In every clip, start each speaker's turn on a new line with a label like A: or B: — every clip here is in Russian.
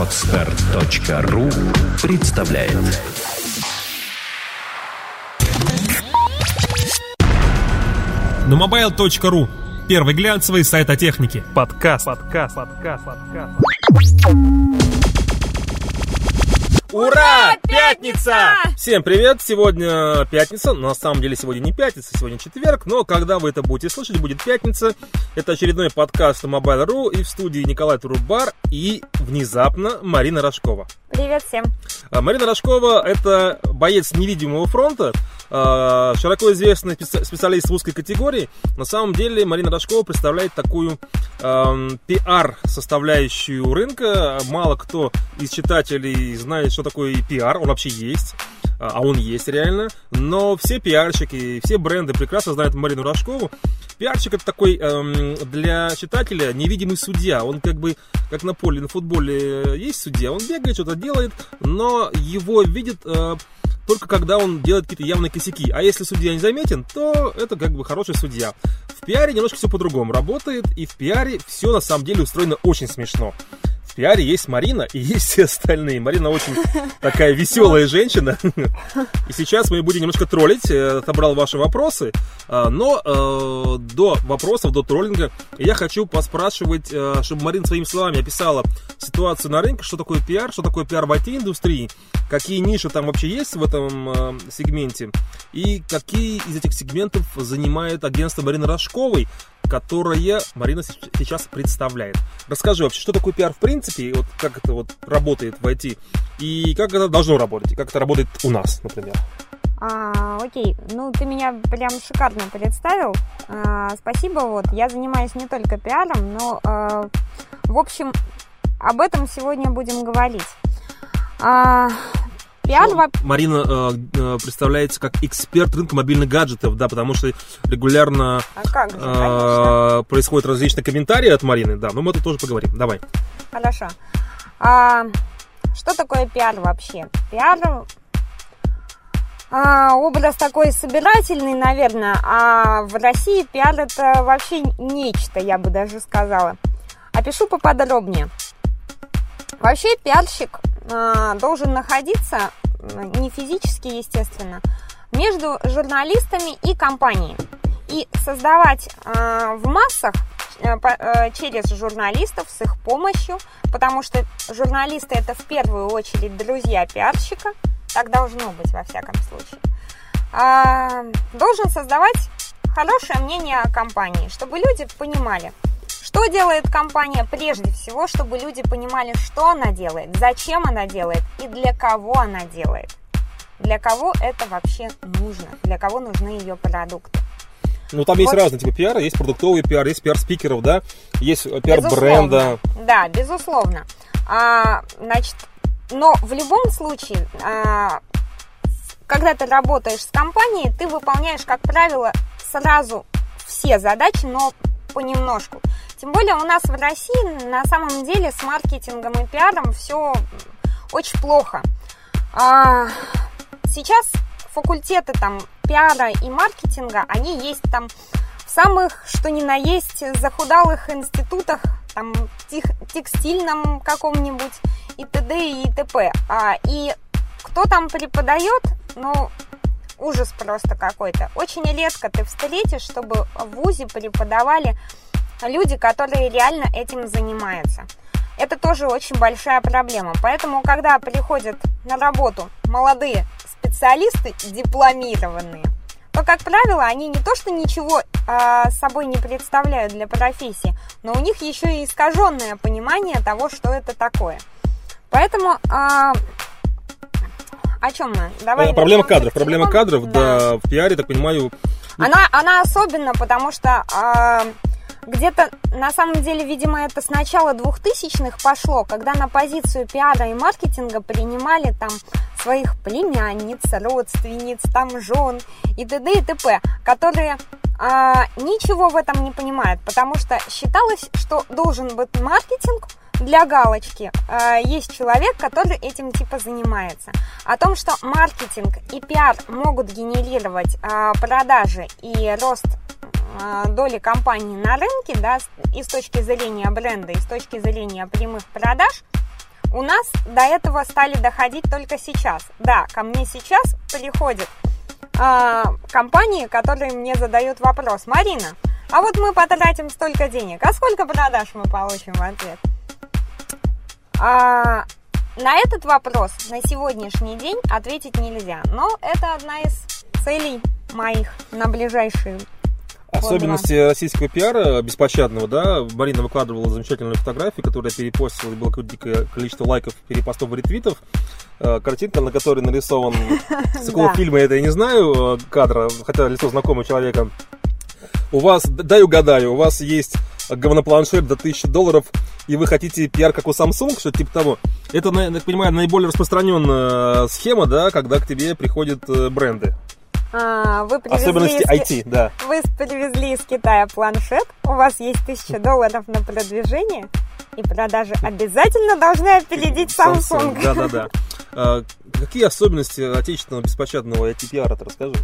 A: Отстар.ру представляет
B: На mobile.ru Первый глянцевый сайт о технике. Подкаст. Подкаст. Подкаст. Подкаст.
C: Ура! Пятница! Всем привет! Сегодня пятница. На самом деле сегодня не пятница, сегодня четверг. Но когда вы это будете слышать, будет пятница. Это очередной подкаст Mobile.ru и в студии Николай Турубар и внезапно Марина Рожкова.
D: Привет всем.
C: А, Марина Рожкова – это боец невидимого фронта, а, широко известный специ- специалист в узкой категории. На самом деле Марина Рожкова представляет такую эм, пиар-составляющую рынка. Мало кто из читателей знает, что такое пиар, он вообще есть. А а он есть реально, но все пиарщики, все бренды прекрасно знают Марину Рожкову. Пиарщик это такой эм, для читателя невидимый судья. Он как бы, как на поле, на футболе есть судья, он бегает, что-то делает, но его видят э, только когда он делает какие-то явные косяки. А если судья не заметен, то это как бы хороший судья. В пиаре немножко все по-другому работает, и в пиаре все на самом деле устроено очень смешно. Пиаре есть Марина и есть все остальные. Марина очень такая веселая женщина. И сейчас мы будем немножко троллить. э, Отобрал ваши вопросы. А, Но э, до вопросов, до троллинга я хочу поспрашивать, э, чтобы Марина своими словами описала ситуацию на рынке, что такое пиар, что такое пиар в IT-индустрии, какие ниши там вообще есть в этом сегменте, и какие из этих сегментов занимает агентство Марины Рожковой, которое Марина сейчас представляет. Расскажи вообще, что такое пиар в принципе, и вот как это вот работает в IT, и как это должно работать, и как это работает у нас, например.
D: А, окей, ну ты меня прям шикарно представил. А, спасибо. Вот я занимаюсь не только пиаром, но а, в общем об этом сегодня будем говорить. А, пиар
C: Ну, Марина э, э, представляется как эксперт рынка мобильных гаджетов, да, потому что регулярно
D: А как же, конечно.
C: э, происходят различные комментарии от Марины, да, но мы это тоже поговорим. Давай.
D: Хорошо. А, что такое пиар вообще? Пиар а, образ такой собирательный, наверное, а в России пиар это вообще нечто, я бы даже сказала. Опишу поподробнее. Вообще пиарщик а, должен находиться, не физически, естественно, между журналистами и компанией. И создавать а, в массах э, э, через журналистов с их помощью, потому что журналисты это в первую очередь друзья пиарщика, так должно быть во всяком случае, а, должен создавать хорошее мнение о компании, чтобы люди понимали, что делает компания прежде всего, чтобы люди понимали, что она делает, зачем она делает и для кого она делает. Для кого это вообще нужно, для кого нужны ее продукты.
C: Ну, там есть
D: Вот.
C: разные типы пиара. Есть продуктовый пиар, есть пиар спикеров, да, есть э, пиар
D: Безусловно.
C: бренда.
D: Да, безусловно. А, значит, но в любом случае, а, когда ты работаешь с компанией, ты выполняешь, как правило, сразу все задачи, но понемножку. Тем более у нас в России на самом деле с маркетингом и пиаром все очень плохо. А, сейчас факультеты там пиара и маркетинга, они есть там в самых, что ни на есть, захудалых институтах, там, тех- текстильном каком-нибудь и т.д. и т.п. А, и кто там преподает, ну, ужас просто какой-то. Очень редко ты встретишь, чтобы в ВУЗе преподавали люди, которые реально этим занимаются. Это тоже очень большая проблема. Поэтому, когда приходят на работу молодые специалисты, дипломированные, то, как правило, они не то, что ничего а, собой не представляют для профессии, но у них еще и искаженное понимание того, что это такое. Поэтому а, о чем мы? Давай
C: Э, проблема кадров. Проблема кадров, да, в пиаре, так понимаю,
D: Она, она особенно, потому что а, где-то, на самом деле, видимо, это с начала 2000-х пошло, когда на позицию пиара и маркетинга принимали там своих племянниц, родственниц, там жен и т.д. и т.п., которые а, ничего в этом не понимают, потому что считалось, что должен быть маркетинг для галочки. А, есть человек, который этим типа занимается. О том, что маркетинг и пиар могут генерировать а, продажи и рост а, доли компании на рынке, да, и с точки зрения бренда, и с точки зрения прямых продаж, у нас до этого стали доходить только сейчас. Да, ко мне сейчас приходят э, компании, которые мне задают вопрос, Марина, а вот мы потратим столько денег, а сколько продаж мы получим в ответ? А, на этот вопрос на сегодняшний день ответить нельзя, но это одна из целей моих на ближайшие
C: Особенности российского пиара беспощадного, да, Марина выкладывала замечательную фотографию, которая перепостила, было дикое количество лайков, перепостов, ретвитов. Э, картинка, на которой нарисован, с какого фильма это я не знаю, э, кадра, хотя лицо знакомого человека. У вас, дай угадаю, у вас есть говнопланшет до 1000 долларов, и вы хотите пиар, как у Samsung, что-то типа того. Это, я так понимаю, наиболее распространенная схема, да, когда к тебе приходят э, бренды.
D: А, вы
C: Особенности
D: из...
C: IT, да.
D: Вы привезли из Китая планшет, у вас есть тысяча долларов на продвижение, и продажи обязательно должны опередить Samsung.
C: Да-да-да. А, какие особенности отечественного беспощадного IT-пиара, расскажи?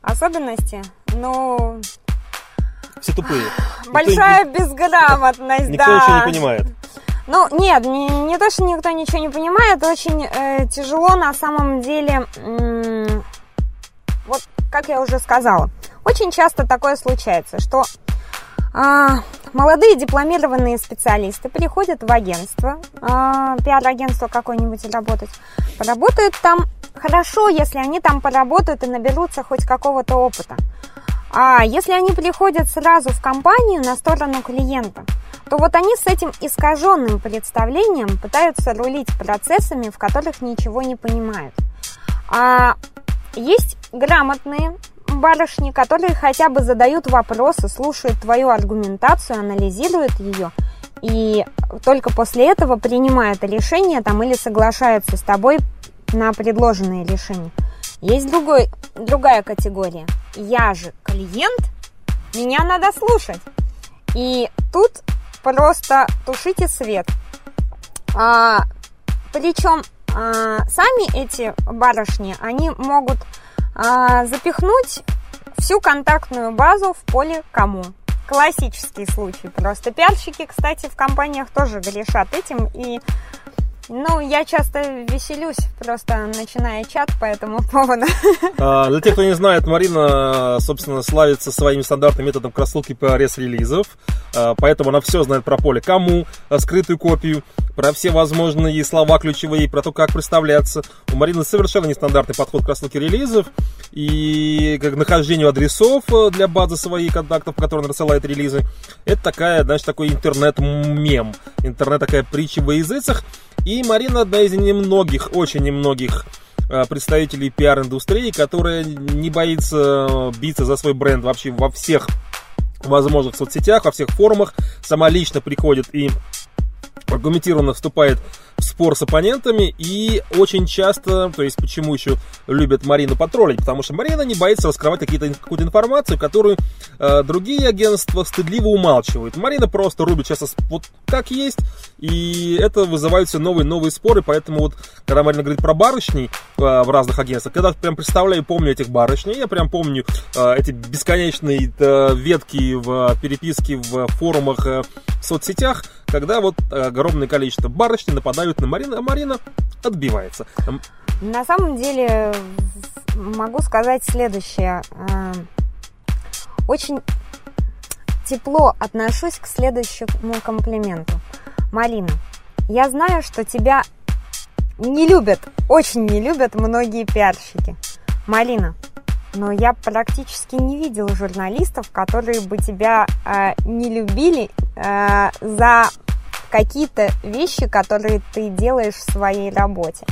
D: Особенности? Ну...
C: Все тупые.
D: Большая никто, безграмотность,
C: никто
D: да.
C: Никто ничего не понимает.
D: Ну, нет, не, не то, что никто ничего не понимает, очень э, тяжело на самом деле... М- вот, как я уже сказала, очень часто такое случается, что а, молодые дипломированные специалисты приходят в агентство, а, пиар-агентство какое-нибудь работать, поработают там хорошо, если они там поработают и наберутся хоть какого-то опыта. А если они приходят сразу в компанию на сторону клиента, то вот они с этим искаженным представлением пытаются рулить процессами, в которых ничего не понимают. А есть грамотные барышни, которые хотя бы задают вопросы, слушают твою аргументацию, анализируют ее и только после этого принимают решение там или соглашаются с тобой на предложенные решения. Есть другой, другая категория. Я же клиент, меня надо слушать. И тут просто тушите свет. А, причем а, сами эти барышни, они могут а, запихнуть всю контактную базу в поле кому. Классический случай просто. Пиарщики, кстати, в компаниях тоже грешат этим и ну, я часто веселюсь, просто начиная чат по этому поводу.
C: А, для тех, кто не знает, Марина, собственно, славится своим стандартным методом красотки по релизов а, поэтому она все знает про поле кому, а, скрытую копию, про все возможные слова ключевые, про то, как представляться. У Марины совершенно нестандартный подход к рассылке релизов и к нахождению адресов для базы своих контактов, по которой она рассылает релизы. Это такая, знаешь, такой интернет-мем, интернет такая притча во языцах. И Марина одна из немногих, очень немногих э, представителей пиар-индустрии, которая не боится э, биться за свой бренд вообще во всех возможных соцсетях, во всех форумах. Сама лично приходит и аргументированно вступает в спор с оппонентами и очень часто, то есть почему еще любят Марину потроллить, потому что Марина не боится раскрывать какие-то, какую-то информацию, которую э, другие агентства стыдливо умалчивают. Марина просто рубит сейчас вот как есть, и это вызывает все новые новые споры, поэтому вот, когда Марина говорит про барышней э, в разных агентствах, когда прям представляю, помню этих барышней, я прям помню э, эти бесконечные э, ветки в переписке в форумах, э, в соцсетях, когда вот огромное количество барышней нападают на Марину, а Марина отбивается.
D: На самом деле могу сказать следующее. Э, очень тепло отношусь к следующему комплименту. Марина, я знаю, что тебя не любят, очень не любят многие пиарщики. Марина, но я практически не видела журналистов, которые бы тебя э, не любили э, за какие-то вещи, которые ты делаешь в своей работе.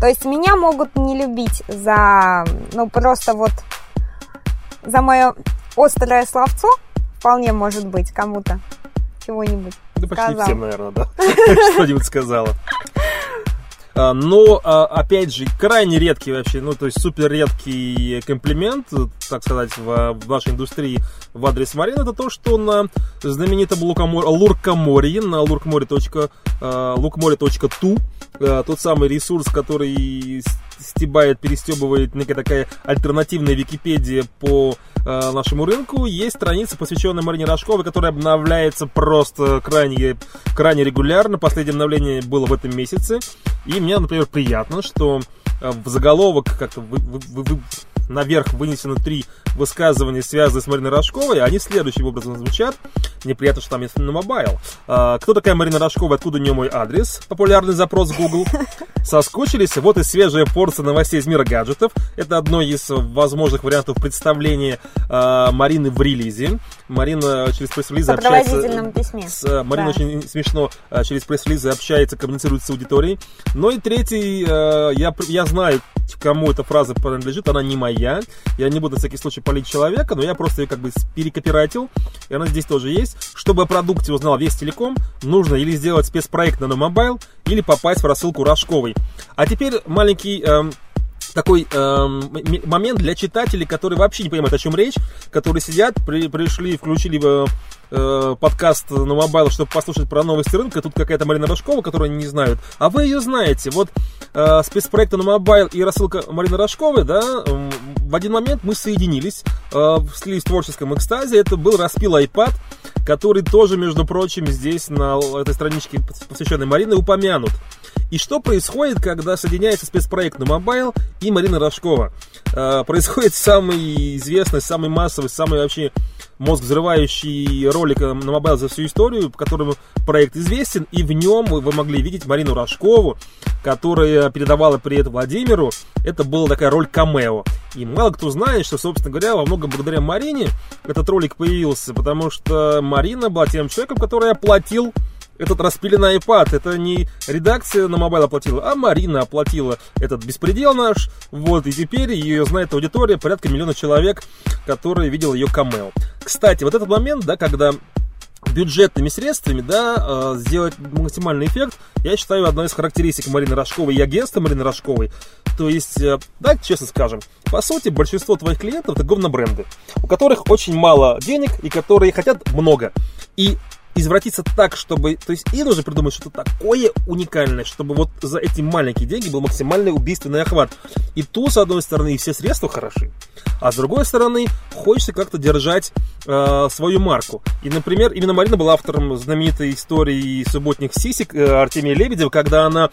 D: То есть меня могут не любить за, ну, просто вот за мое острое словцо, вполне может быть кому-то чего-нибудь
C: Да почти
D: сказал.
C: всем, наверное, да. Что-нибудь сказала. А, но, а, опять же, крайне редкий вообще, ну, то есть супер редкий комплимент, так сказать, в, в нашей индустрии в адрес Марины, это то, что на знаменитом Луркоморье, на lurkmore.tu, тот самый ресурс, который стебает, перестебывает некая такая альтернативная Википедия по э, нашему рынку, есть страница, посвященная Марине Рожковой, которая обновляется просто крайне, крайне регулярно. Последнее обновление было в этом месяце. И мне, например, приятно, что э, в заголовок как-то вы, вы, вы, вы, наверх вынесено три высказывания, связанные с Мариной Рожковой. Они следующим образом звучат. Мне приятно, что там есть Nomobile. А, кто такая Марина Рожкова, откуда у нее мой адрес? Популярный запрос в Google. Соскучились? Вот и свежая порция новостей из мира гаджетов. Это одно из возможных вариантов представления а, Марины в релизе. Марина через пресс-релизы общается...
D: письме.
C: С, а, Марина да. очень смешно а, через пресс-релизы общается, коммуницирует с аудиторией. Ну и третий, а, я, я знаю, кому эта фраза принадлежит, она не моя. Я не буду на всякий случай палить человека, но я просто ее как бы перекопирайтил, и она здесь тоже есть. Чтобы о продукте узнал весь телеком, нужно или сделать спецпроект Nomobile, или попасть в рассылку Рожковой. А теперь маленький... Эм, такой эм, момент для читателей, которые вообще не понимают, о чем речь, которые сидят, при, пришли, включили э, э, подкаст Nomobile, чтобы послушать про новости рынка. Тут какая-то Марина Рожкова, которую они не знают. А вы ее знаете. Вот э, спецпроекты Nomobile и рассылка Марины Рожковой, да, в один момент мы соединились, э, слились в творческом экстазе. Это был распил iPad, который тоже, между прочим, здесь на этой страничке, посвященной Марине, упомянут. И что происходит, когда соединяется спецпроект Nomobile и Марина Рожкова? Э, происходит самый известный, самый массовый, самый вообще мозг взрывающий ролик Nomobile за всю историю, по которому проект известен, и в нем вы могли видеть Марину Рожкову, которая передавала привет Владимиру. Это была такая роль камео. И мало кто знает, что, собственно говоря, во многом благодаря Марине этот ролик появился, потому что Марина была тем человеком, который оплатил этот распиленный iPad. Это не редакция Nomobile оплатила, а Марина оплатила этот беспредел наш. Вот, и теперь ее знает аудитория, порядка миллиона человек, которые видел ее камео. Кстати, вот этот момент, да, когда бюджетными средствами, да, э, сделать максимальный эффект, я считаю, одной из характеристик Марины Рожковой и агентства Марины Рожковой. То есть, э, да, честно скажем, по сути, большинство твоих клиентов это говно-бренды, у которых очень мало денег и которые хотят много. И извратиться так, чтобы... То есть им нужно придумать что-то такое уникальное, чтобы вот за эти маленькие деньги был максимальный убийственный охват. И тут, с одной стороны, все средства хороши, а с другой стороны, хочется как-то держать э, свою марку. И, например, именно Марина была автором знаменитой истории субботних сисек э, Артемия Лебедева, когда она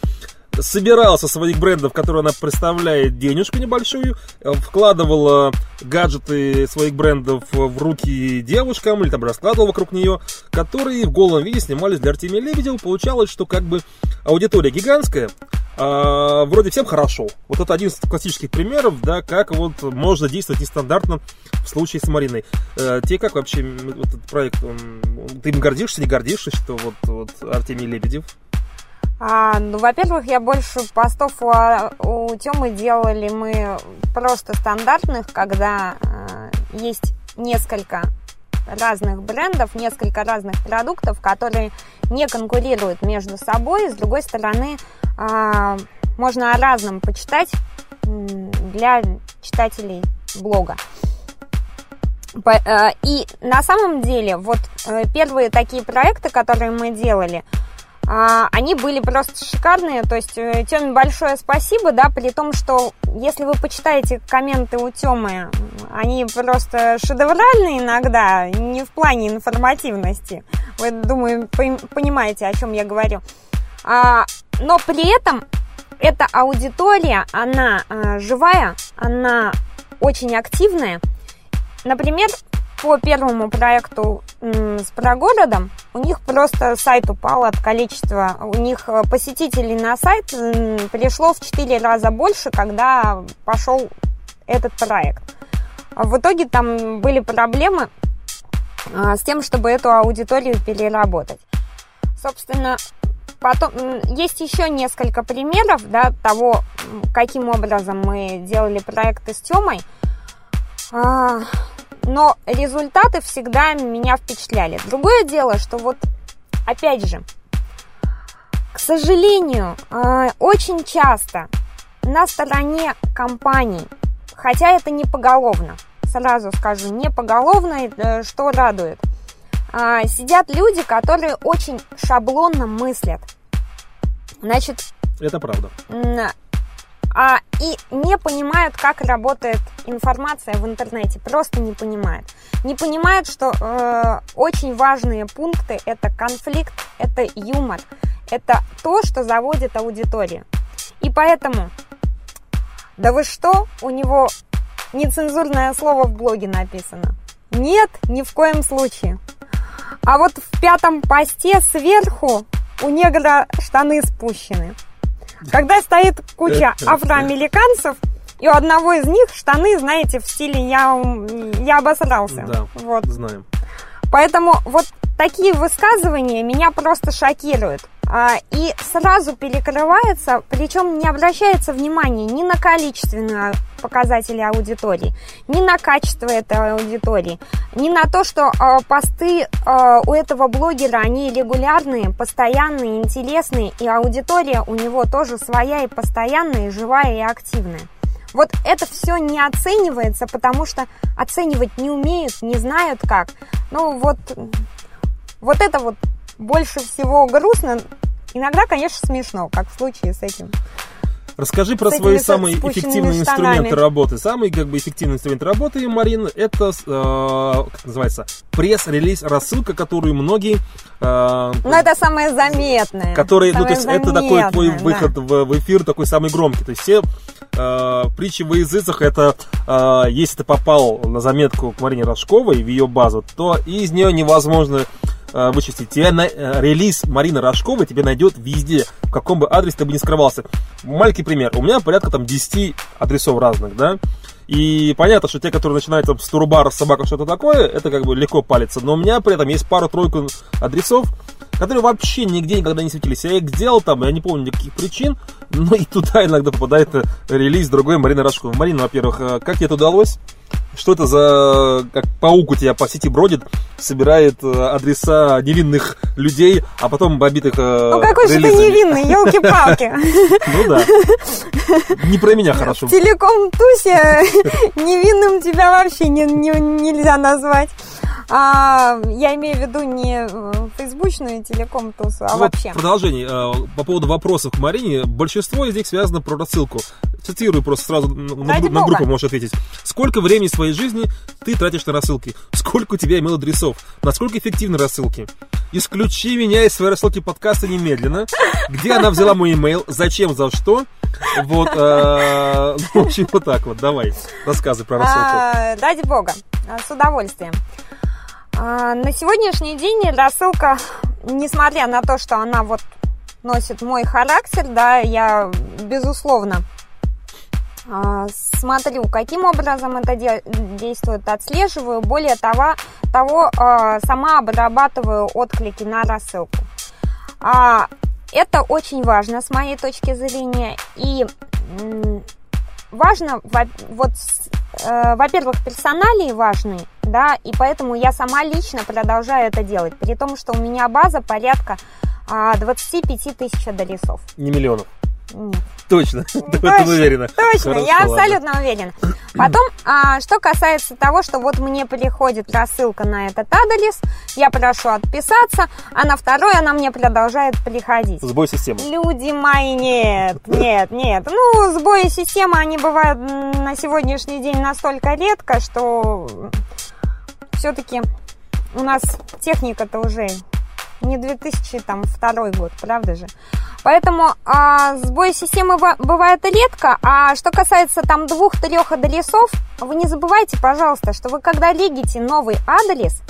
C: собирала со своих брендов, которые она представляет, денежку небольшую, э, вкладывала гаджеты своих брендов в руки девушкам или там раскладывала вокруг нее, которые в голом виде снимались для Артемия Лебедева. Получалось, что как бы аудитория гигантская, а, вроде всем хорошо. Вот это один из классических примеров, да, как вот можно действовать нестандартно в случае с Мариной. Э, тебе как вообще этот проект, он, ты им гордишься, не гордишься, что вот, вот Артемий Лебедев
D: а, ну, во-первых, я больше постов у, у Тёмы делали мы просто стандартных, когда э, есть несколько разных брендов, несколько разных продуктов, которые не конкурируют между собой. С другой стороны, э, можно о разном почитать для читателей блога. Э, и на самом деле, вот э, первые такие проекты, которые мы делали – а, они были просто шикарные. То есть э, Теме большое спасибо, да, при том, что если вы почитаете комменты у Темы, они просто шедевральные иногда, не в плане информативности. Вы, думаю, понимаете, о чем я говорю. А, но при этом эта аудитория, она а, живая, она очень активная. Например, по первому проекту с прогородом у них просто сайт упал от количества. У них э, посетителей на сайт пришло в 4 раза больше, когда пошел этот проект. В итоге там были проблемы а, с тем, чтобы эту аудиторию переработать. Собственно, потом есть еще несколько примеров да, того, каким образом мы делали проекты с Темой. Но результаты всегда меня впечатляли. Другое дело, что вот, опять же, К сожалению, э, очень часто на стороне компаний, хотя это не поголовно, сразу скажу, не поголовно, э, что радует, а, сидят люди, которые очень шаблонно мыслят. Значит,
C: Это правда.
D: А, и не понимают, как работает информация в интернете, просто не понимают. Не понимают, что э, очень важные пункты это конфликт, это юмор, это то, что заводит аудиторию. И поэтому, да вы что, у него нецензурное слово в блоге написано? Нет, ни в коем случае. А вот в пятом посте сверху у негра штаны спущены. Когда стоит куча афроамериканцев, и у одного из них штаны, знаете, в стиле я, я обосрался.
C: Да,
D: вот.
C: знаем.
D: Поэтому вот такие высказывания меня просто шокируют. А, и сразу перекрывается, причем не обращается внимания ни на количественные показатели аудитории, ни на качество этой аудитории, ни на то, что а, посты а, у этого блогера, они регулярные, постоянные, интересные, и аудитория у него тоже своя и постоянная, и живая, и активная. Вот это все не оценивается, потому что оценивать не умеют, не знают как. Ну вот, вот это вот больше всего грустно. Иногда, конечно, смешно, как в случае с этим.
C: Расскажи про свои самые эффективные
D: штанами.
C: инструменты работы. Самый как бы эффективный инструмент работы, Марин, это э, как называется пресс-релиз рассылка, которую многие э,
D: Но это самое заметное.
C: который, ну, то
D: самое
C: есть это такой твой
D: заметное,
C: выход в, в эфир такой самый громкий. То есть все э, притчи во языцах, это э, если ты попал на заметку к Марине Рожковой в ее базу, то из нее невозможно вычистить. Тебе на, э, релиз Марины Рожковой тебе найдет везде, в каком бы адресе ты бы не скрывался. Маленький пример. У меня порядка там 10 адресов разных, да. И понятно, что те, которые начинают там с турбар, собака, что-то такое, это как бы легко палится. Но у меня при этом есть пару-тройку адресов, которые вообще нигде никогда не светились. Я их сделал там, я не помню никаких причин, но и туда иногда попадает э, релиз другой Марины Рожковой. Марина, во-первых, э, как тебе это удалось? Что это за как паук у тебя по сети бродит, собирает э, адреса невинных людей, а потом побитых э,
D: Ну какой же ты невинный, елки-палки.
C: Ну да. Не про меня хорошо.
D: В телеком-тусе невинным тебя вообще не, не- нельзя назвать. А, я имею в виду не э, фейсбучную телеком-тусу, а
C: Вот
D: вообще.
C: продолжение. По поводу вопросов к Марине. Большинство из них связано про рассылку. Цитирую просто сразу на, на группу можешь ответить. Сколько времени своей жизни ты тратишь на рассылки? Сколько у тебя имел адресов? Насколько эффективны рассылки? Исключи меня из своей рассылки подкаста немедленно. Где она взяла мой имейл? Зачем? За что? Вот, э, в общем, вот так вот. Давай, рассказывай про рассылку.
D: А, ради бога, с удовольствием. А, на сегодняшний день рассылка, несмотря на то, что она вот носит мой характер, да, я безусловно смотрю, каким образом это де- действует, отслеживаю. Более того, того а, сама обрабатываю отклики на рассылку. А, это очень важно с моей точки зрения. И важно, во- вот, э, во-первых, персоналии важны, да, и поэтому я сама лично продолжаю это делать, при том, что у меня база порядка а, 25 тысяч адресов.
C: Не миллионов.
D: Нет.
C: Точно, ты в этом
D: Точно,
C: уверена.
D: Точно,
C: Хорошо,
D: я
C: ладно.
D: абсолютно уверена. Потом, а, что касается того, что вот мне приходит рассылка на этот адрес, я прошу отписаться, а на второй она мне продолжает приходить.
C: Сбой системы.
D: Люди мои, нет, нет, нет. Ну, сбои системы, они бывают на сегодняшний день настолько редко, что все-таки у нас техника-то уже не 2002 год, правда же? Поэтому а, сбой системы бывает редко, а что касается там двух-трех адресов, вы не забывайте, пожалуйста, что вы когда легите новый адрес,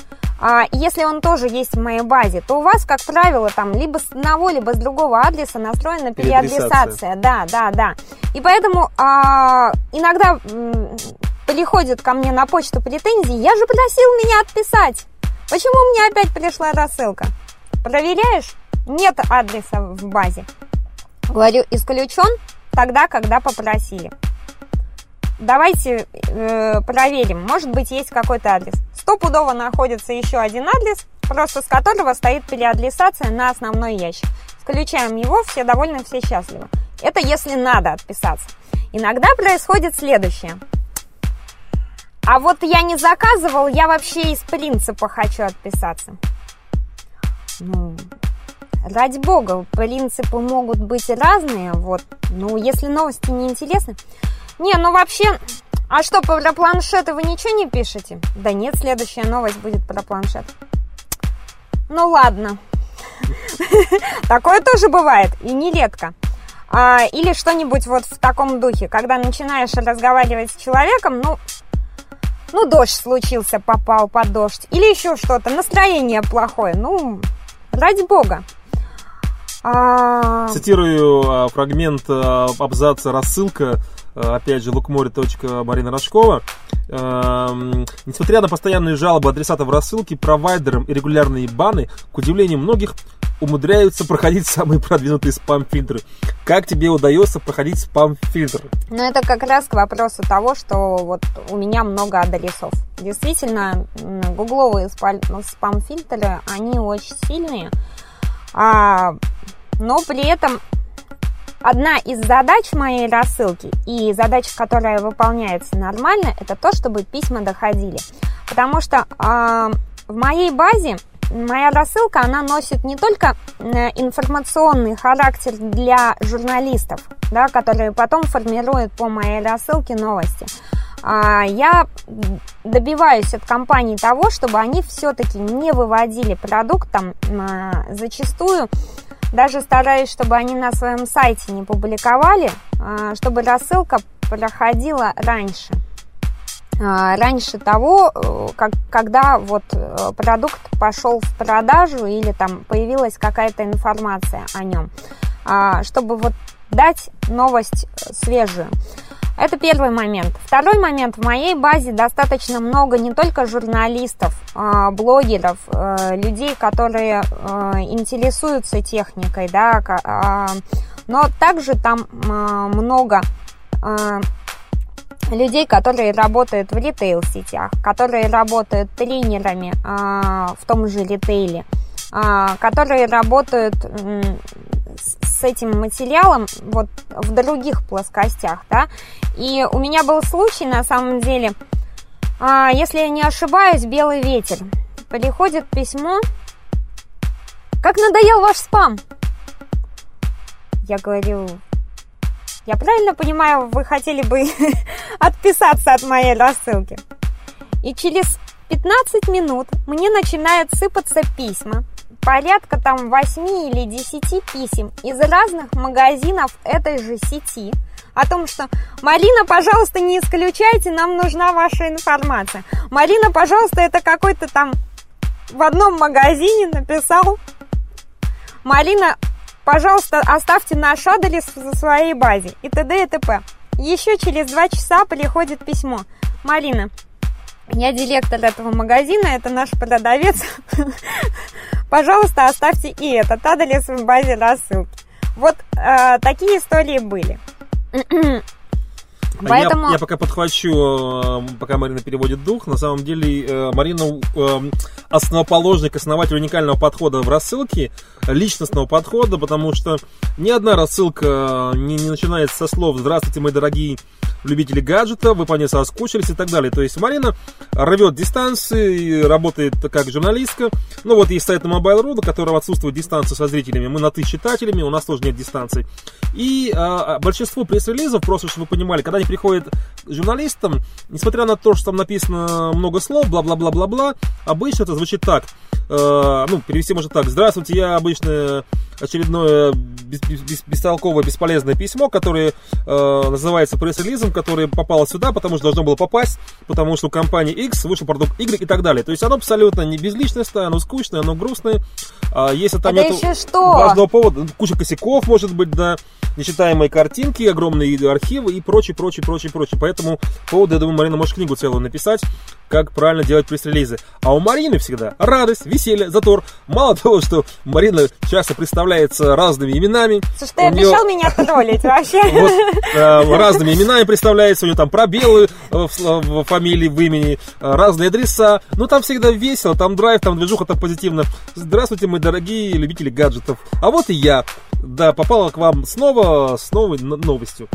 D: а, если он тоже есть в моей базе, то у вас, как правило, там либо с одного, либо с другого адреса настроена
C: Переадресация.
D: переадресация. Да, да, да. И поэтому а, иногда м, приходят ко мне на почту претензии, я же просил меня отписать. Почему мне опять пришла рассылка? Проверяешь? Нет адреса в базе. Говорю, исключен тогда, когда попросили. Давайте э, проверим. Может быть, есть какой-то адрес. Стопудово находится еще один адрес, просто с которого стоит переадресация на основной ящик. включаем его, все довольны, все счастливы. Это если надо отписаться. Иногда происходит следующее. А вот я не заказывал, я вообще из принципа хочу отписаться. Ну, ради бога, принципы могут быть разные, вот. Ну, если новости не интересны. Не, ну вообще, а что, про планшеты вы ничего не пишете? Да нет, следующая новость будет про планшет. Ну ладно. Такое тоже бывает, и нередко. А, или что-нибудь вот в таком духе, когда начинаешь разговаривать с человеком, ну, ну, дождь случился, попал под дождь. Или еще что-то, настроение плохое. Ну, ради бога.
C: А... Цитирую а, фрагмент а, абзаца рассылка Э, опять же, лукмори.марина Рожкова. Несмотря на постоянные жалобы адресатов рассылки, провайдерам и регулярные баны, к удивлению многих, умудряются проходить самые продвинутые спам-фильтры. Как тебе удается проходить спам-фильтр?
D: Ну, это как раз к вопросу того, что вот у меня много адресов. Действительно, гугловые спам-фильтры, они очень сильные, а, но при этом Одна из задач моей рассылки и задача, которая выполняется нормально, это то, чтобы письма доходили. Потому что э, в моей базе моя рассылка, она носит не только э, информационный характер для журналистов, да, которые потом формируют по моей рассылке новости. А я добиваюсь от компаний того, чтобы они все-таки не выводили продукт там э, зачастую даже стараюсь, чтобы они на своем сайте не публиковали, а, чтобы рассылка проходила раньше. А, раньше того, э, как, когда вот э, продукт пошел в продажу или там появилась какая-то информация о нем, а, чтобы вот дать новость э, свежую. Это первый момент. Второй момент. В моей базе достаточно много не только журналистов, а, блогеров, людей, которые интересуются техникой, да, но также там много людей, которые работают в ритейл-сетях, которые работают тренерами в том же ритейле, которые работают с этим материалом вот в других плоскостях, да. И у меня был случай, на самом деле, а, если я не ошибаюсь, белый ветер. Приходит письмо. Как надоел ваш спам? Я говорю, я правильно понимаю, вы хотели бы отписаться от моей рассылки? И через 15 минут мне начинают сыпаться письма порядка там 8 или 10 писем из разных магазинов этой же сети о том, что «Марина, пожалуйста, не исключайте, нам нужна ваша информация». «Марина, пожалуйста, это какой-то там в одном магазине написал». «Марина, пожалуйста, оставьте наш адрес в своей базе» и т.д. и т.п. Еще через два часа приходит письмо. «Марина, я директор этого магазина, это наш продавец. Пожалуйста, оставьте и этот адрес в базе рассылки. Вот э, такие истории были.
C: Поэтому... Я, я пока подхвачу, э, пока Марина переводит дух. На самом деле, э, Марина э, основоположник, основатель уникального подхода в рассылке, личностного подхода, потому что ни одна рассылка не, не начинается со слов «Здравствуйте, мои дорогие любители гаджетов, вы по ней соскучились» и так далее. То есть Марина рвет дистанции, работает как журналистка. Ну вот есть сайт на Mobile.ru, на котором отсутствует дистанция со зрителями. Мы на «ты» читателями, у нас тоже нет дистанции. И а, большинство пресс-релизов, просто чтобы вы понимали, когда они приходят журналистам, несмотря на то, что там написано много слов, бла-бла-бла-бла-бла, обычно это звучит так. Э, ну, перевести можно так. Здравствуйте, я обычно очередное бес, бес, бестолковое, бесполезное письмо, которое э, называется пресс-релизом, которое попало сюда, потому что должно было попасть, потому что у компании X вышел продукт Y и так далее. То есть оно абсолютно не безличностное, оно скучное, оно грустное. А если там
D: Это еще что?
C: важного повода, куча косяков, может быть, да, нечитаемые картинки, огромные архивы и прочее, прочее, прочее, прочее. Поэтому поводу, я думаю, Марина может книгу целую написать, как правильно делать пресс-релизы. А у Марины всегда радость, веселье, затор. Мало того, что Марина часто представляется разными именами.
D: Слушай, ты обещал нее... меня троллить вообще.
C: Вот, э, разными именами представляется, у нее там пробелы в, в, фамилии, в имени, э, разные адреса. Но там всегда весело, там драйв, там движуха, там позитивно. Здравствуйте, мои дорогие любители гаджетов. А вот и я. Да, попала к вам снова с новой новостью.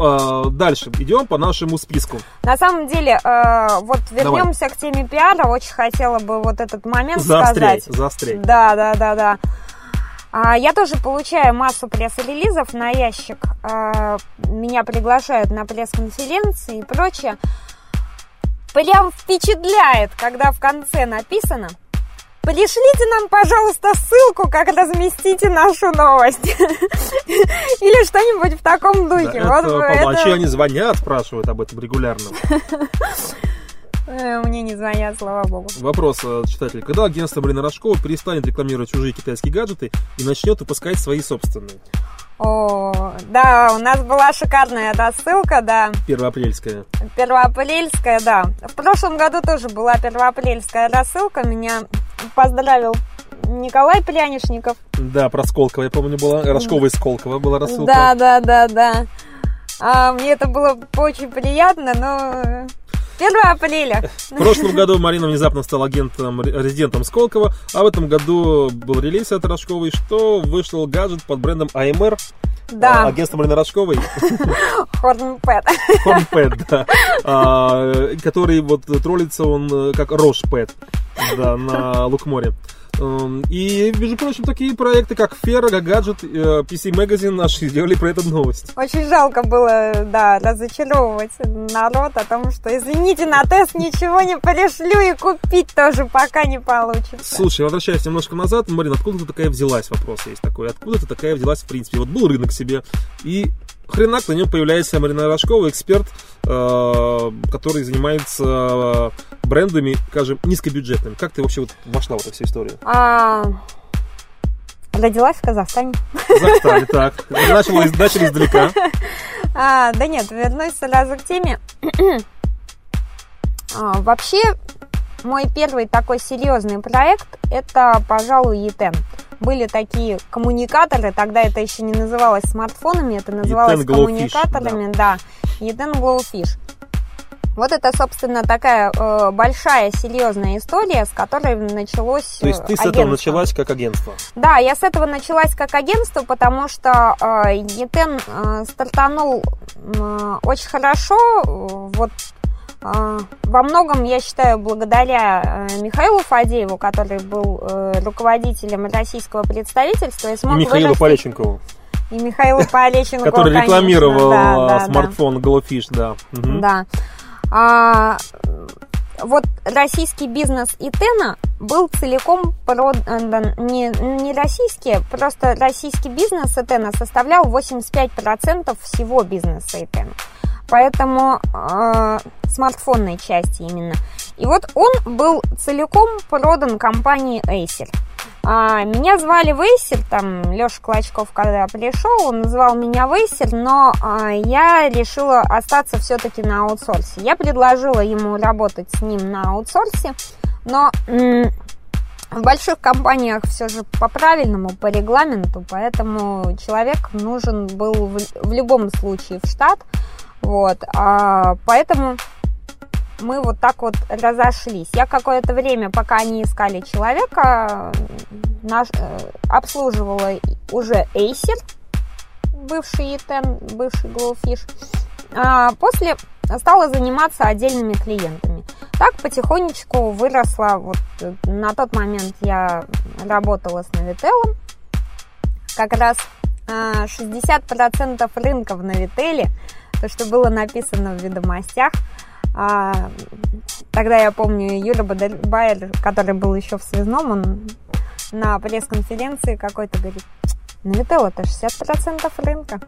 C: А, Дальше идем по нашему списку.
D: На самом деле, э, вот вернемся к теме пиара. Очень хотела бы вот этот момент
C: Заостряй,
D: сказать.
C: заостряй.
D: Да, да, да, да. А, Я тоже получаю массу пресс-релизов на ящик. А, Меня приглашают на пресс-конференции и прочее. Прям впечатляет, когда в конце написано Пришлите нам, пожалуйста, ссылку, как разместите нашу новость. Или что-нибудь в таком
C: Да,
D: духе.
C: это
D: Вот это-
C: палачи, они звонят, спрашивают об этом регулярно.
D: Э, Мне не звонят, слава богу.
C: Вопрос, э, читатель. Когда агентство Марина Рожкова перестанет рекламировать чужие китайские гаджеты и начнет выпускать свои собственные?
D: О, да, у нас была шикарная рассылка, да,
C: Первоапрельская.
D: первоапрельская, да. В прошлом году тоже была первоапрельская рассылка, меня поздравил Николай Прянишников.
C: Да, про Сколково, я помню, была. Рожкова и Сколково была рассылка.
D: Да, да, да, да. А, мне это было очень приятно, но 1 апреля.
C: В прошлом году Марина внезапно стала агентом, резидентом Сколково, а в этом году был релиз от Рожковой, что вышел гаджет под брендом AMR, а,
D: Да,
C: агентство Марины Рожковой,
D: Хорнпэд.
C: HomePad, да, а, который вот троллится он э, как Рошпэд, да, на Лукморе. Эм, И, между прочим, такие проекты, как Ферро, Гаджет, э, PC Magazine наши сделали про эту новость.
D: Очень жалко было, да, разочаровывать народ о том, что, извините, на тест ничего не пришлю и купить тоже пока не получится.
C: Слушай, возвращаясь немножко назад, Марина, откуда ты такая взялась? Вопрос есть такой. Откуда ты такая взялась в принципе? Вот был рынок себе, и хренак на нем появляется Марина Рожкова, эксперт, э, который занимается э, брендами, скажем, низкобюджетными. Как ты вообще вот вошла в эту всю историю?
D: А, родилась в Казахстане.
C: В Казахстане, так. Начали, начали издалека.
D: А, да нет, вернусь сразу к теме. А, вообще, мой первый такой серьезный проект это, пожалуй, ETEN. Были такие коммуникаторы, тогда это еще не называлось смартфонами, это называлось
C: ETEN Glowfish,
D: коммуникаторами, да. ETEN Glowfish. Вот это, собственно, такая э, большая, серьезная история, с которой началось
C: То есть ты с
D: э,
C: этого
D: агентство.
C: началась как агентство.
D: Да, я с этого началась как агентство, потому что э, Етен э, стартанул э, очень хорошо. э, Вот во многом, я считаю, благодаря э, Михаилу Фадееву, который был э, руководителем российского представительства и
C: И
D: смог
C: Михаилу
D: вырасти-
C: Полеченкову,
D: и Михаилу Полещенко,
C: который рекламировал
D: да,
C: э,
D: да, да.
C: смартфон Glowfish, да. Мгм.
D: Да. А, вот российский бизнес Итена был целиком продан, не, не российский, просто российский бизнес Итена составлял 85% всего бизнеса Итена. Поэтому э, смартфонной части именно. И вот он был целиком продан компании Acer. А, меня звали Вейсер, там Леша Клочков, когда пришел, он назвал меня Вейсер, но а, я решила остаться все-таки на аутсорсе. Я предложила ему работать с ним на аутсорсе, но м, в больших компаниях все же по правильному, по регламенту, поэтому человек нужен был в, в любом случае в штат. Вот, а, поэтому мы вот так вот разошлись. Я какое-то время, пока они искали человека, наш, э, обслуживала уже Acer, бывший ETEN, бывший Glowfish. А после стала заниматься отдельными клиентами. Так потихонечку выросла, вот э, на тот момент я работала с Navitel, как раз а, 60% рынка в Навителе, то, что было написано в ведомостях, а, тогда я помню Юра Бадельбайер, который был еще в связном, он на пресс-конференции какой-то говорит, Навител это 60% рынка.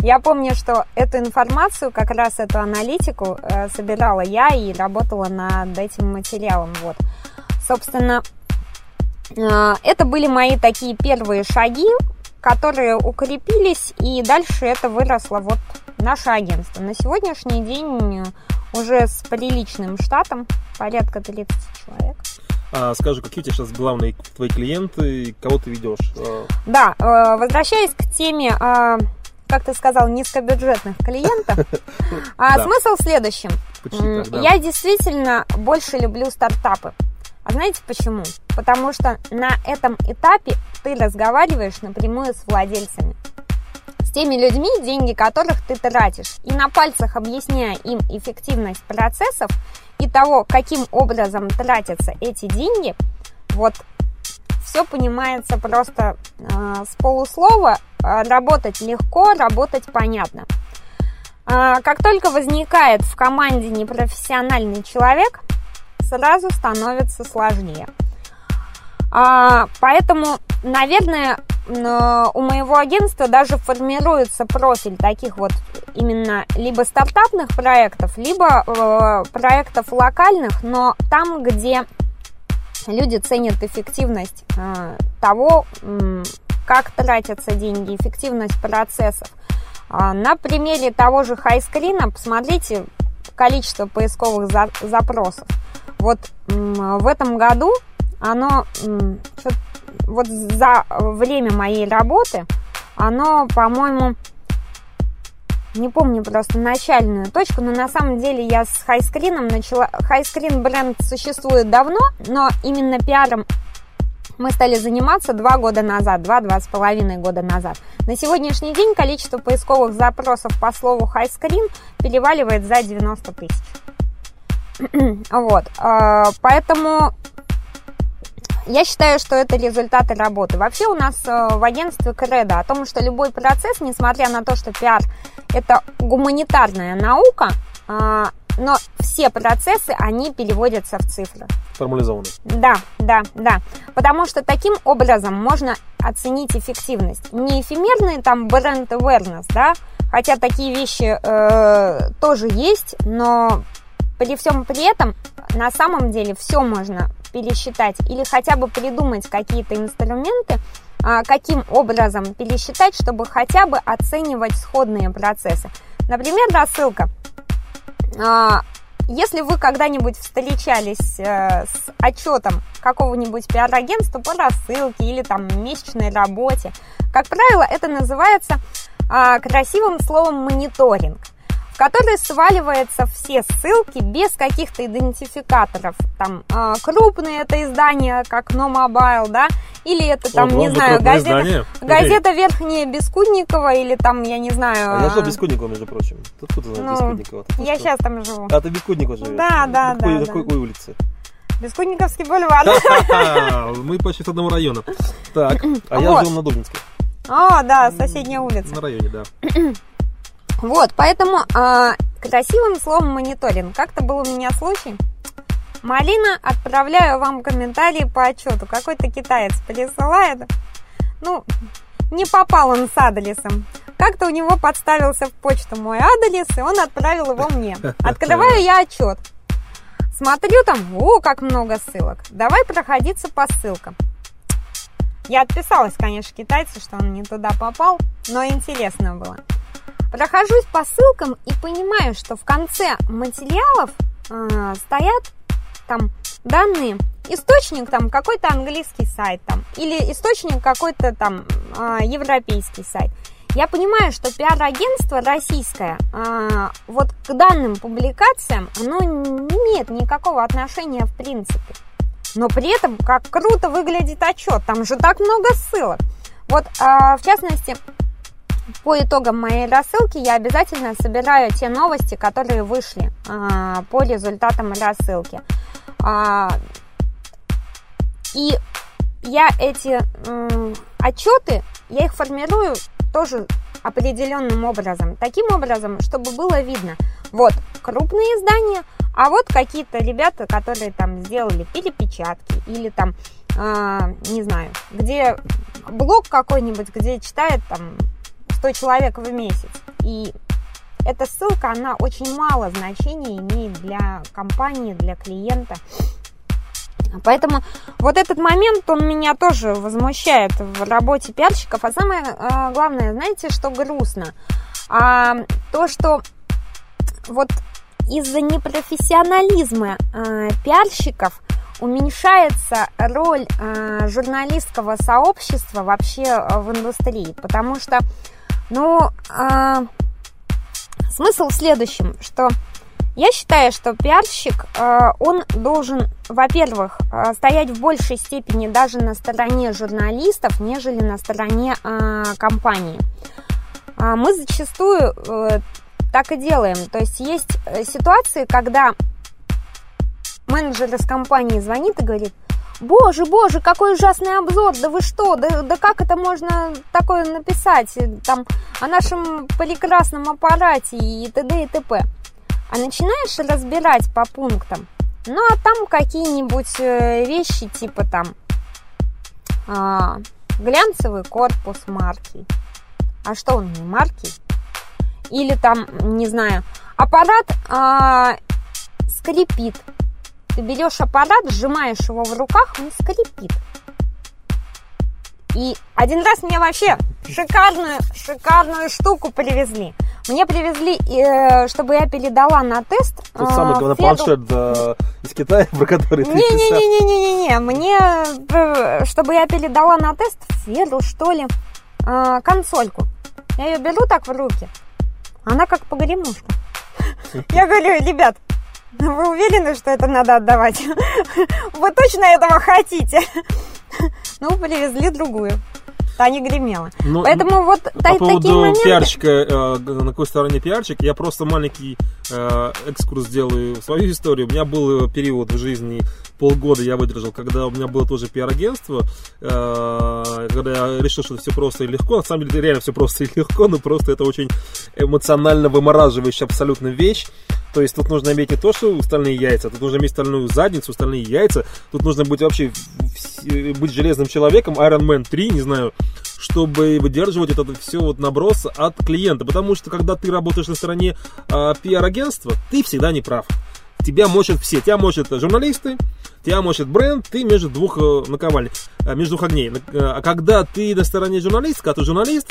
D: Я помню, что эту информацию, как раз эту аналитику э, собирала я и работала над этим материалом. Вот. Собственно, э, это были мои такие первые шаги, которые укрепились, и дальше это выросло вот наше агентство. На сегодняшний день уже с приличным штатом, порядка 30 человек.
C: А, скажи, какие у тебя сейчас главные твои клиенты, кого ты ведешь? А,
D: Да, э, возвращаясь к теме э, как ты сказал, низкобюджетных клиентов. А смысл в следующем. Я действительно больше люблю стартапы. А знаете почему? Потому что на этом этапе ты разговариваешь напрямую с владельцами. С теми людьми, деньги которых ты тратишь. И на пальцах объясняя им эффективность процессов и того, каким образом тратятся эти деньги, вот все понимается просто э, с полуслова. Э, работать легко, работать понятно. А, Как только возникает в команде непрофессиональный человек, сразу становится сложнее. А, Поэтому, наверное, н- у моего агентства даже формируется профиль таких вот именно либо стартапных проектов, либо э, проектов локальных, но там, где люди ценят эффективность э, того, как тратятся деньги, эффективность процессов. А, На примере того же хайскрина посмотрите количество поисковых за- запросов. Вот в этом году оно вот за время моей работы оно, по-моему, не помню просто начальную точку, но на самом деле я с хайскрином начала... Хайскрин бренд существует давно, но именно пиаром мы стали заниматься два года назад, два-два с половиной года назад. На сегодняшний день количество поисковых запросов по слову хайскрин переваливает за 90 тысяч. Вот, а, поэтому я считаю, что это результаты работы. Вообще у нас э, в агентстве кредо о том, что любой процесс, несмотря на то, что пиар это гуманитарная наука, а, но все процессы, они переводятся в цифры.
C: Формализованный.
D: Да, да, да. Потому что таким образом можно оценить эффективность. Не эфемерный там бренд awareness, да, хотя такие вещи э, тоже есть, но при всем при этом на самом деле все можно пересчитать или хотя бы придумать какие-то инструменты, а, каким образом пересчитать, чтобы хотя бы оценивать сходные процессы. Например, рассылка. А, Если вы когда-нибудь встречались э, с отчетом какого-нибудь пиар-агентства по рассылке или там месячной работе, как правило, это называется а, красивым словом мониторинг, в который сваливаются все ссылки без каких-то идентификаторов. Там а, крупные это издания, как No Mobile, да, или это там,
C: Вот
D: не знаю, газета,
C: издание.
D: газета Верхняя Бескудникова или там, я не знаю...
C: А я жил
D: а,
C: Бескудникова, между прочим. Ты откуда знаешь
D: ну,
C: Бескудникова? Ты
D: Я
C: что?
D: сейчас там живу.
C: А ты Бескудникова живешь?
D: Да, да,
C: На
D: да,
C: на
D: да.
C: какой улице?
D: Бескудниковский бульвар.
C: Мы почти с одного района. Так, а я жил на Дубинске.
D: О, да, соседняя улица.
C: На районе, да.
D: Вот, поэтому а, красивым словом мониторинг. Как-то был у меня случай. Малина, отправляю вам комментарии по отчету. Какой-то китаец присылает. Ну, не попал он с адресом. Как-то у него подставился в почту мой адрес, и он отправил его мне. Открываю я отчет. Смотрю там, о, как много ссылок. Давай проходиться по ссылкам. Я отписалась, конечно, китайцу, что он не туда попал, но интересно было. Прохожусь по ссылкам и понимаю, что в конце материалов э, стоят там данные, источник там какой-то английский сайт там, или источник какой-то там э, европейский сайт. Я понимаю, что пиар-агентство российское э, вот к данным публикациям, оно не имеет никакого отношения в принципе. Но при этом, как круто выглядит отчет, там же так много ссылок. Вот, а, в частности, по итогам моей рассылки я обязательно собираю те новости, которые вышли а, по результатам рассылки. А, и я эти м, отчеты, я их формирую тоже определенным образом. Таким образом, чтобы было видно, вот крупные издания, а вот какие-то ребята, которые там сделали перепечатки или там, а, не знаю, где блог какой-нибудь, где читает там 100 человек в месяц. И эта ссылка, она очень мало значения имеет для компании, для клиента. Поэтому вот этот момент, он меня тоже возмущает в работе пиарщиков. А самое а, главное, знаете, что грустно? А, то, что вот из-за непрофессионализма а, пиарщиков уменьшается роль а, журналистского сообщества вообще а, в индустрии, потому что Ну, а, смысл в следующем, что я считаю, что пиарщик, а, он должен, во-первых, а, стоять в большей степени даже на стороне журналистов, нежели на стороне а, компании. Мы зачастую э, так и делаем. То есть есть э, ситуации, когда менеджер из компании звонит и говорит, Боже, боже, какой ужасный обзор, да вы что, да, да как это можно такое написать, там, о нашем прекрасном аппарате и т.д. и т.п. А начинаешь разбирать по пунктам, ну а там какие-нибудь э, вещи типа там а, глянцевый корпус марки. А что он не марки? Или там, не знаю, аппарат а, скрипит. Ты берешь аппарат, сжимаешь его в руках, он скрипит. И один раз мне вообще шикарную, шикарную штуку привезли. Мне привезли, э, чтобы я передала на тест.
C: Тот самый Феду... планшет э, из Китая, про который ты
D: Не-не-не-не-не-не. Мне, э, чтобы я передала на тест Феду, что ли, консольку. Я ее беру так в руки. Она как погремушка. Я говорю, ребят, вы уверены, что это надо отдавать? Вы точно этого хотите? Ну, привезли другую. Та не гремела. Но, ну, Поэтому вот
C: по та, поводу такие моменты... пиарщика, э, на какой стороне пиарщик, я просто маленький э, экскурс сделаю в свою историю. У меня был период в жизни полгода я выдержал, когда у меня было тоже пиар-агентство, э, когда я решил, что все просто и легко. На самом деле, реально все просто и легко, но просто это очень эмоционально вымораживающая абсолютно вещь. То есть тут нужно иметь не то, что стальные яйца, тут нужно иметь стальную задницу, стальные яйца. Тут нужно быть вообще быть железным человеком, Iron Man 3, не знаю, чтобы выдерживать этот все вот наброс от клиента. Потому что когда ты работаешь на стороне э, пиар-агентства, ты всегда не прав. Тебя мочат все. Тебя мочат журналисты, тебя мочит бренд, ты между двух э, наковальни, э, между двух огней. Э, а когда ты на стороне журналиста, когда ты журналист,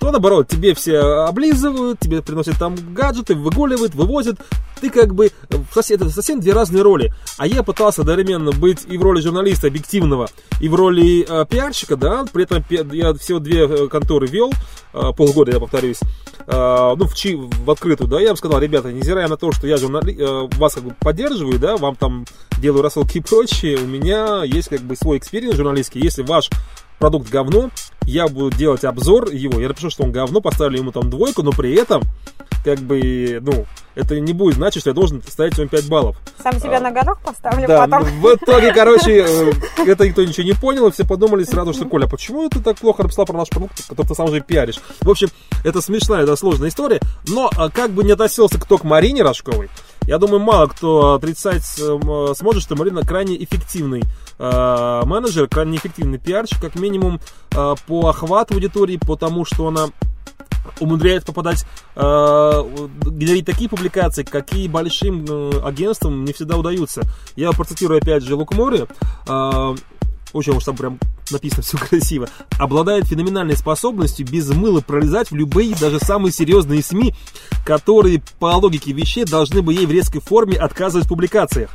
C: то наоборот, тебе все облизывают, тебе приносят там гаджеты, выгуливают, вывозят. Ты как бы, это совсем две разные роли. А я пытался одновременно быть и в роли журналиста объективного, и в роли э, пиарщика, да, при этом я всего две конторы вел, э, полгода, я повторюсь, э, ну, в, чи, в открытую, да, я бы сказал, ребята, невзирая на то, что я журнали, э, вас как бы поддерживаю, да, вам там делаю рассылки и прочее, у меня есть как бы свой experience журналистский, если ваш продукт говно, я буду делать обзор его, я напишу, что он говно, поставлю ему там двойку, но при этом, как бы, ну, это не будет значить, что я должен ставить ему 5 баллов.
D: Сам себя а, на горох поставлю
C: да,
D: потом.
C: В итоге, короче, э, это никто ничего не понял, и все подумали сразу, что, Коля, а почему ты так плохо написал про наш продукт, который ты сам же пиаришь? В общем, это смешная, это сложная история, но а, как бы не относился кто к Марине Рожковой, я думаю, мало кто отрицать сможет, что Марина крайне эффективный э, менеджер, крайне эффективный пиарщик, как минимум э, по охвату аудитории, по тому, что она умудряется попадать, э, генерить такие публикации, какие большим э, агентствам не всегда удаются. Я процитирую опять же Лукмори, э, очень уж там прям написано все красиво, обладает феноменальной способностью без мыла пролезать в любые, даже самые серьезные СМИ, которые по логике вещей должны бы ей в резкой форме отказывать в публикациях.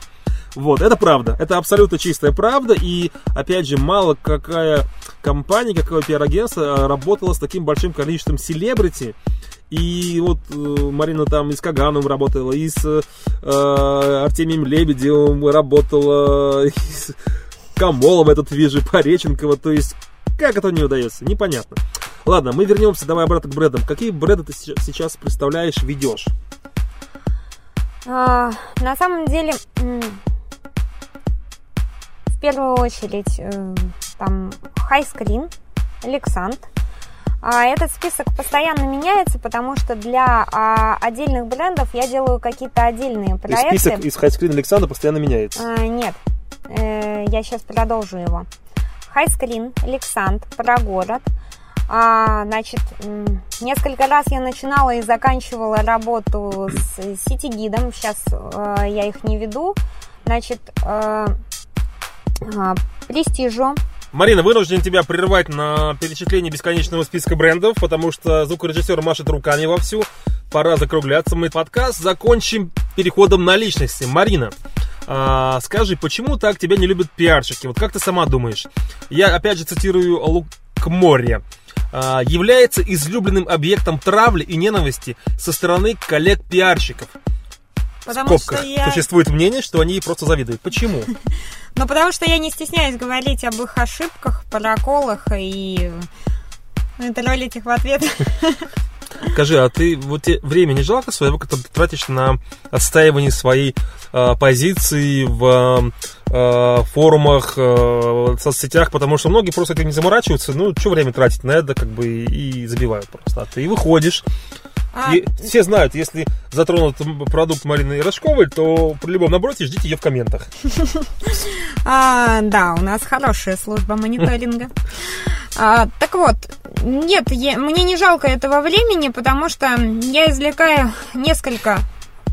C: Вот, это правда. Это абсолютно чистая правда. И, опять же, мало какая компания, какое пиар-агентство э, работала с таким большим количеством селебрити. И вот э, Марина там и с Каганом работала, и с э, Артемием Лебедевым работала, и с Камолом этот вижу, Пореченкова. То есть, как это не удается, непонятно. Ладно, мы вернемся, давай обратно к брендам. Какие бренды ты сейчас представляешь, ведешь?
D: А, на самом деле, первую очередь э, там High Screen, Alexand. А этот список постоянно меняется, потому что для а, отдельных брендов я делаю какие-то отдельные проекты.
C: И список из High Screen Alexander постоянно меняется?
D: А, нет, э, я сейчас продолжу его. High Screen, Alexand, про город. А, значит, несколько раз я начинала и заканчивала работу с сити-гидом. Сейчас э, я их не веду. Значит, э, престижу.
C: Марина, вынужден тебя прервать на перечисление бесконечного списка брендов, потому что звукорежиссер машет руками вовсю. Пора закругляться. Мы подкаст закончим переходом на личности. Марина, а, скажи, почему так тебя не любят пиарщики? Вот как ты сама думаешь? Я опять же цитирую море а, является излюбленным объектом травли и ненависти со стороны коллег-пиарщиков.
D: Потому
C: В скобках
D: что я...
C: существует мнение, что они просто завидуют. Почему?
D: Ну, потому что я не стесняюсь говорить об их ошибках, проколах и ну, троллить их в ответ.
C: Скажи, а ты вот время не жалко своего, которое ты тратишь на отстаивание своей э, позиции в э, форумах, э, в соцсетях, потому что многие просто этим не заморачиваются, ну, что время тратить на это, как бы, и забивают просто. А ты выходишь,
D: А,
C: и все знают, если затронут продукт Марины Рожковой, то при любом набросе ждите ее в комментах.
D: А, да, у нас хорошая служба мониторинга. А, так вот, нет, мне не жалко этого времени, потому что я извлекаю несколько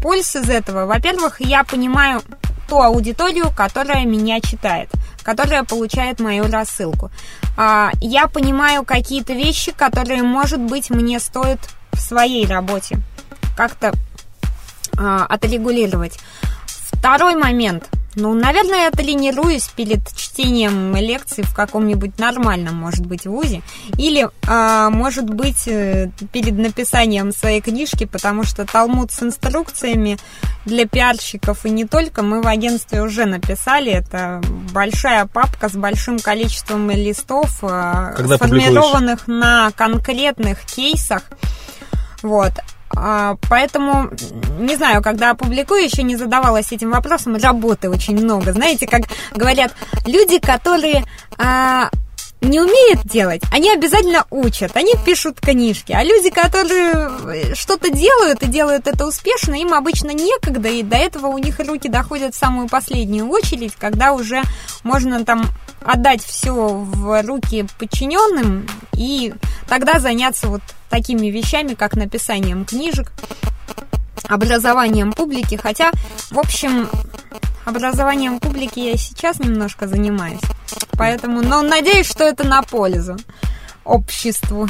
D: польз из этого. Во-первых, я понимаю ту аудиторию, которая меня читает, которая получает мою рассылку. А, я понимаю какие-то вещи, которые, может быть, мне стоит в своей работе как-то а, отрегулировать. Второй момент. Ну, наверное, я тренируюсь перед чтением лекций в каком-нибудь нормальном, может быть, вузе. Или, а, может быть, э, перед написанием своей книжки, потому что талмуд с инструкциями для пиарщиков и не только мы в агентстве уже написали. Это большая папка с большим количеством листов, а,
C: Когда
D: сформированных на конкретных кейсах. Вот. А, Поэтому, не знаю, когда опубликую, еще не задавалась этим вопросом, работы очень много. Знаете, как говорят, люди, которые а, не умеют делать, они обязательно учат, они пишут книжки. А люди, которые что-то делают и делают это успешно, им обычно некогда, и до этого у них руки доходят в самую последнюю очередь, когда уже можно там отдать все в руки подчиненным и тогда заняться вот такими вещами, как написанием книжек, образованием публики. Хотя, в общем, образованием публики я сейчас немножко занимаюсь. Поэтому, но надеюсь, что это на пользу обществу.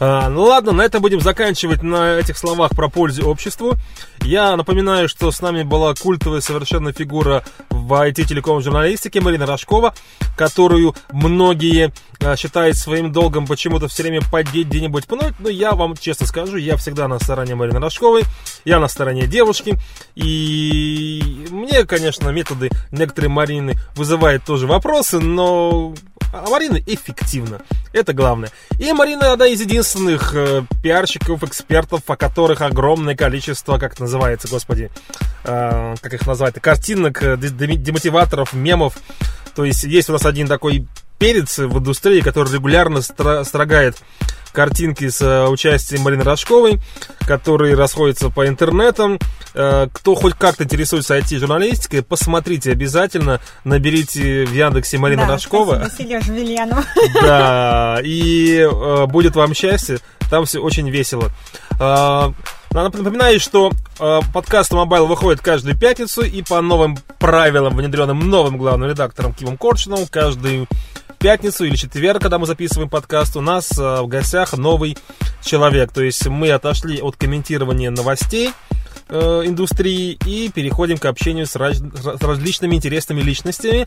C: А, ну ладно, на этом будем заканчивать на этих словах про пользу обществу. Я напоминаю, что с нами была культовая совершенно фигура в IT-телеком журналистике Марина Рожкова, которую многие а, считают своим долгом почему-то все время поддеть где-нибудь пнуть. Но я вам честно скажу, я всегда на стороне Марины Рожковой, я на стороне девушки. И мне, конечно, методы некоторые Марины вызывают тоже вопросы, но а Марина эффективна. Это главное. И Марина одна из единственных э, пиарщиков, экспертов, о которых огромное количество, как это называется, господи, э, как их назвать, картинок, э, де- де- демотиваторов, мемов. То есть есть у нас один такой перец в индустрии, который регулярно стра- строгает картинки с э, участием Марины Рожковой, которые расходятся по интернетам. Кто хоть как-то интересуется IT-журналистикой, посмотрите обязательно, наберите в Яндексе Марина
D: Да,
C: Рожкова. Да, и будет вам счастье. Там все очень весело. Э, Напоминаю, что э, подкаст Nomobile выходит каждую пятницу и по новым правилам, внедренным новым главным редактором Кимом Коршуновым, каждую пятницу или четверг, когда мы записываем подкаст, у нас э, в гостях новый человек. То есть мы отошли от комментирования новостей э, индустрии и переходим к общению с, раз- с различными интересными личностями.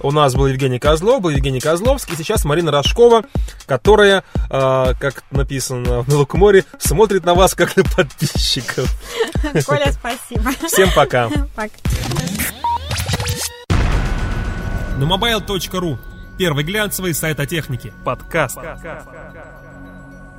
C: У нас был Евгений Козлов, был Евгений Козловский, сейчас Марина Рожкова, которая, э, как написано в Лукморе, смотрит на вас как на подписчиков.
D: Коля, спасибо.
C: Всем пока.
D: Пока.
B: На mobile.ru Первый глянцевый сайт о технике. Подкаст.